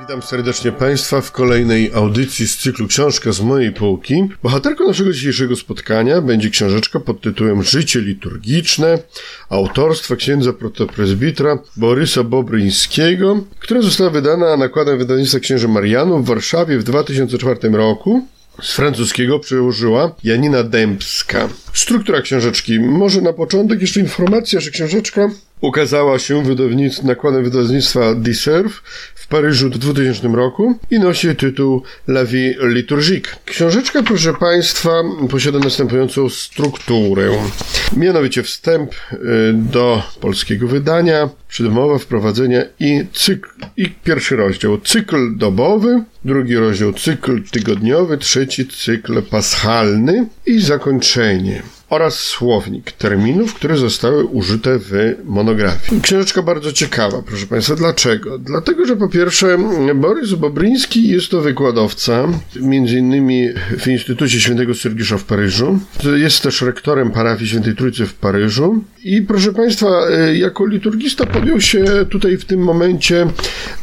Witam serdecznie Państwa w kolejnej audycji z cyklu Książka z mojej półki. Bohaterką naszego dzisiejszego spotkania będzie książeczka pod tytułem Życie liturgiczne autorstwa księdza protopresbitra Borysa Bobryńskiego, która została wydana nakładem wydawnictwa księży Marianów w Warszawie w 2004 roku. Z francuskiego przełożyła Janina Dębska. Struktura książeczki. Może na początek jeszcze informacja, że książeczka ukazała się wydawnictw, nakładem wydawnictwa Deserve w Paryżu w 2000 roku i nosi tytuł La vie liturgique. Książeczka, proszę Państwa, posiada następującą strukturę. Mianowicie wstęp y, do polskiego wydania, przedmowa wprowadzenia i cykl, i pierwszy rozdział cykl dobowy, drugi rozdział cykl tygodniowy, trzeci cykl paschalny i zakończenie oraz słownik terminów, które zostały użyte w monografii. Książeczka bardzo ciekawa, proszę Państwa. Dlaczego? Dlatego, że po pierwsze Borys Bobryński jest to wykładowca, między innymi w Instytucie Świętego Sergisza w Paryżu. Jest też rektorem parafii Świętej Trójcy w Paryżu. I proszę Państwa, jako liturgista podjął się tutaj w tym momencie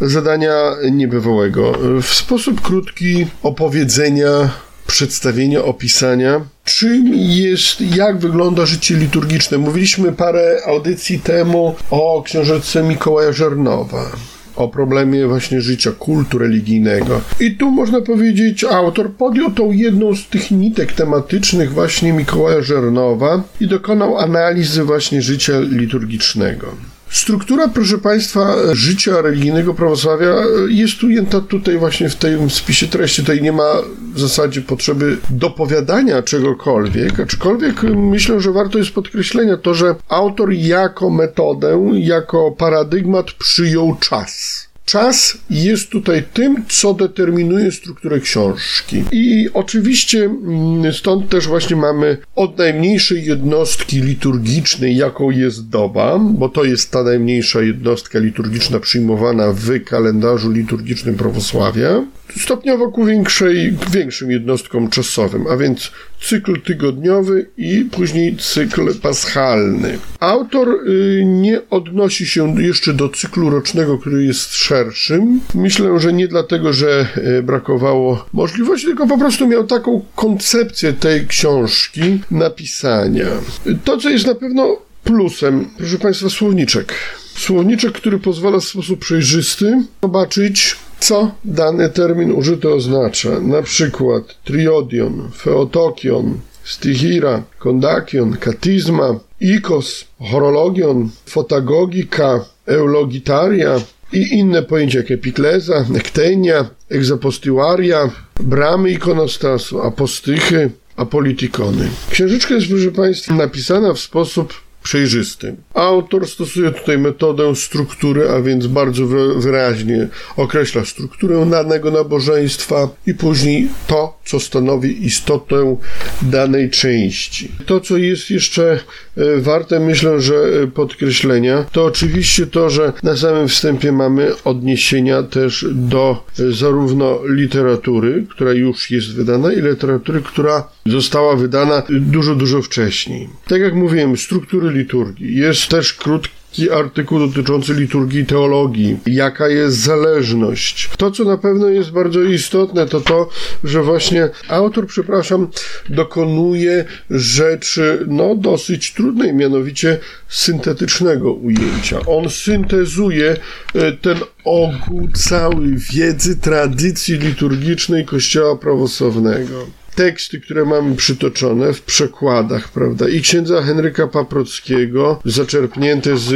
zadania niebywałego. W sposób krótki opowiedzenia przedstawienia, opisania, czym jest, jak wygląda życie liturgiczne. Mówiliśmy parę audycji temu o książeczce Mikołaja Żernowa o problemie właśnie życia kultu religijnego. I tu można powiedzieć, autor podjął tą jedną z tych nitek tematycznych właśnie Mikołaja Żernowa i dokonał analizy właśnie życia liturgicznego. Struktura, proszę Państwa, życia religijnego prawosławia jest ujęta tutaj właśnie w tym spisie treści. Tutaj nie ma w zasadzie potrzeby dopowiadania czegokolwiek, aczkolwiek myślę, że warto jest podkreślenia to, że autor jako metodę, jako paradygmat przyjął czas. Czas jest tutaj tym, co determinuje strukturę książki. I oczywiście mm, stąd też właśnie mamy od najmniejszej jednostki liturgicznej, jaką jest doba, bo to jest ta najmniejsza jednostka liturgiczna przyjmowana w kalendarzu liturgicznym prawosławia, stopniowo ku większej, większym jednostkom czasowym, a więc cykl tygodniowy i później cykl paschalny. Autor y, nie odnosi się jeszcze do cyklu rocznego, który jest szerszym. Myślę, że nie dlatego, że y, brakowało możliwości, tylko po prostu miał taką koncepcję tej książki napisania. To, co jest na pewno plusem, proszę Państwa, słowniczek. Słowniczek, który pozwala w sposób przejrzysty zobaczyć, co dany termin użyty oznacza. Na przykład triodion, feotokion, stichira, kondakion, katizma, ikos, horologion, fotagogika, eulogitaria i inne pojęcia jak epikleza, nektenia, egzapostiłaria, bramy ikonostasu, apostychy, apolitikony. Księżyczka jest, proszę Państwa, napisana w sposób przejrzysty. Autor stosuje tutaj metodę struktury, a więc bardzo wyraźnie określa strukturę danego nabożeństwa i później to, co stanowi istotę danej części. To, co jest jeszcze e, warte, myślę, że e, podkreślenia, to oczywiście to, że na samym wstępie mamy odniesienia też do e, zarówno literatury, która już jest wydana, i literatury, która została wydana dużo, dużo wcześniej. Tak jak mówiłem, struktury liturgii. Jest też krótki artykuł dotyczący liturgii teologii, jaka jest zależność. To, co na pewno jest bardzo istotne, to to, że właśnie autor, przepraszam, dokonuje rzeczy, no, dosyć trudnej, mianowicie syntetycznego ujęcia. On syntezuje e, ten ogół cały wiedzy, tradycji liturgicznej Kościoła prawosławnego teksty, które mamy przytoczone w przekładach, prawda, i księdza Henryka Paprockiego, zaczerpnięte z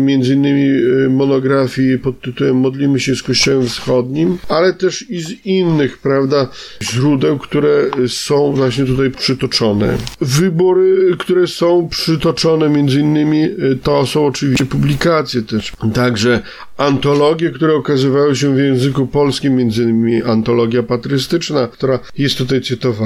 między innymi e, monografii pod tytułem Modlimy się z Kościołem Wschodnim, ale też i z innych, prawda, źródeł, które są właśnie tutaj przytoczone. Wybory, które są przytoczone między innymi, e, to są oczywiście publikacje też, także antologie, które okazywały się w języku polskim, między innymi antologia patrystyczna, która jest tutaj cytowana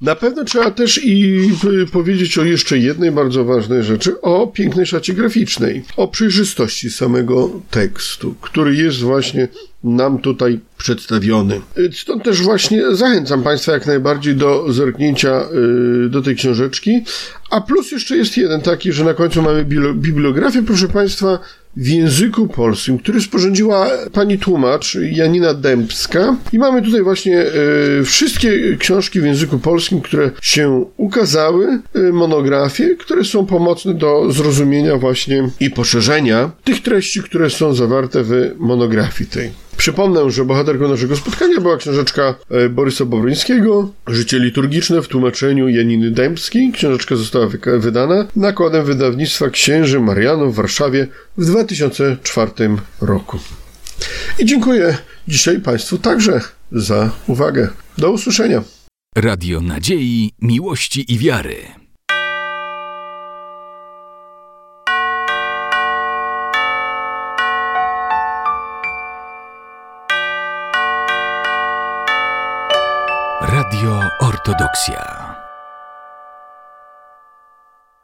Na pewno trzeba też i powiedzieć o jeszcze jednej bardzo ważnej rzeczy, o pięknej szacie graficznej, o przejrzystości samego tekstu, który jest właśnie nam tutaj przedstawiony. Y, Stąd też właśnie zachęcam Państwa jak najbardziej do zerknięcia y, do tej książeczki. A plus jeszcze jest jeden taki, że na końcu mamy bibliografię, proszę Państwa, w języku polskim, który sporządziła pani tłumacz Janina Dębska. I mamy tutaj właśnie y, wszystkie książki w języku polskim, które się ukazały, y, monografie, które są pomocne do zrozumienia właśnie i poszerzenia tych treści, które są zawarte w monografii tej. Przypomnę, że bohaterką naszego spotkania była książeczka e, Borysa Bobryńskiego, Życie liturgiczne w tłumaczeniu Janiny Dębskiej. Książeczka została wydana nakładem wydawnictwa Księży Marianów w Warszawie w 2004 roku. I dziękuję dzisiaj Państwu także za uwagę. Do usłyszenia. Radio Nadziei, Miłości i Wiary. Radio Ortodoksja.